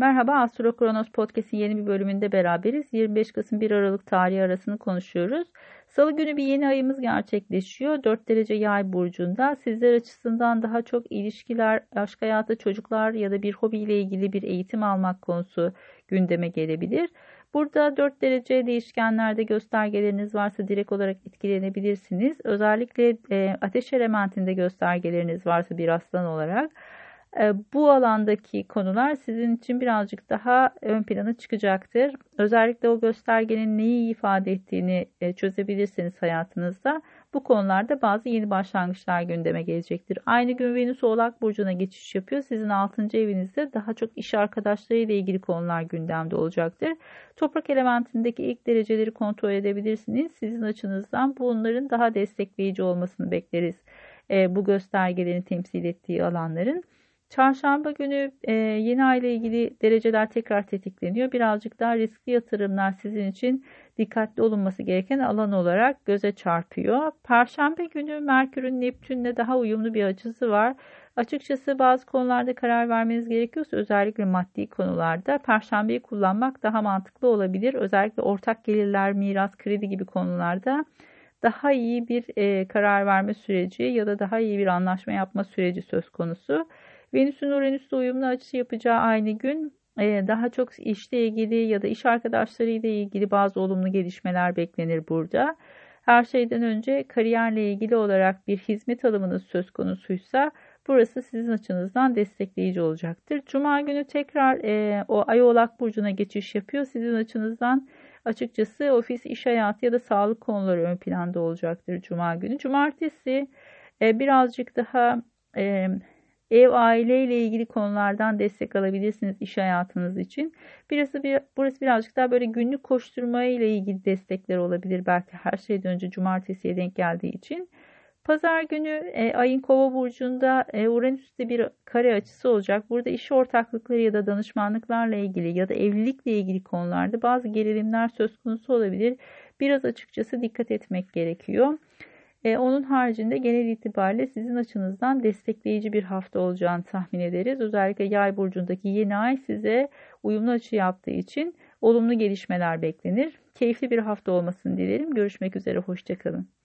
Merhaba Astro Kronos Podcast'in yeni bir bölümünde beraberiz. 25 Kasım 1 Aralık tarihi arasını konuşuyoruz. Salı günü bir yeni ayımız gerçekleşiyor. 4 derece yay burcunda. Sizler açısından daha çok ilişkiler, aşk hayatı, çocuklar ya da bir hobiyle ilgili bir eğitim almak konusu gündeme gelebilir. Burada 4 derece değişkenlerde göstergeleriniz varsa direkt olarak etkilenebilirsiniz. Özellikle e, ateş elementinde göstergeleriniz varsa bir aslan olarak bu alandaki konular sizin için birazcık daha ön plana çıkacaktır. Özellikle o göstergenin neyi ifade ettiğini e, çözebilirseniz hayatınızda bu konularda bazı yeni başlangıçlar gündeme gelecektir. Aynı gün Venüs Oğlak Burcu'na geçiş yapıyor. Sizin 6. evinizde daha çok iş arkadaşları ile ilgili konular gündemde olacaktır. Toprak elementindeki ilk dereceleri kontrol edebilirsiniz. Sizin açınızdan bunların daha destekleyici olmasını bekleriz. E, bu göstergelerin temsil ettiği alanların. Çarşamba günü e, yeni ay ile ilgili dereceler tekrar tetikleniyor. Birazcık daha riskli yatırımlar sizin için dikkatli olunması gereken alan olarak göze çarpıyor. Perşembe günü Merkür'ün Neptün'le daha uyumlu bir açısı var. Açıkçası bazı konularda karar vermeniz gerekiyorsa özellikle maddi konularda Perşembeyi kullanmak daha mantıklı olabilir. Özellikle ortak gelirler, miras, kredi gibi konularda daha iyi bir e, karar verme süreci ya da daha iyi bir anlaşma yapma süreci söz konusu. Venüs'ün Uranüs'le uyumlu açısı yapacağı aynı gün e, daha çok işle ilgili ya da iş arkadaşlarıyla ilgili bazı olumlu gelişmeler beklenir burada. Her şeyden önce kariyerle ilgili olarak bir hizmet alımınız söz konusuysa burası sizin açınızdan destekleyici olacaktır. Cuma günü tekrar e, o Ay Oğlak Burcu'na geçiş yapıyor. Sizin açınızdan açıkçası ofis, iş hayatı ya da sağlık konuları ön planda olacaktır Cuma günü. Cumartesi e, birazcık daha e, Ev aile ile ilgili konulardan destek alabilirsiniz iş hayatınız için. Burası, bir, burası birazcık daha böyle günlük koşturma ile ilgili destekler olabilir. Belki her şeyden önce cumartesiye denk geldiği için. Pazar günü e, ayın kova burcunda e, Uranüs'te bir kare açısı olacak. Burada iş ortaklıkları ya da danışmanlıklarla ilgili ya da evlilikle ilgili konularda bazı gerilimler söz konusu olabilir. Biraz açıkçası dikkat etmek gerekiyor. E, onun haricinde genel itibariyle sizin açınızdan destekleyici bir hafta olacağını tahmin ederiz. Özellikle yay burcundaki yeni ay size uyumlu açı yaptığı için olumlu gelişmeler beklenir. Keyifli bir hafta olmasını dilerim. Görüşmek üzere, hoşçakalın.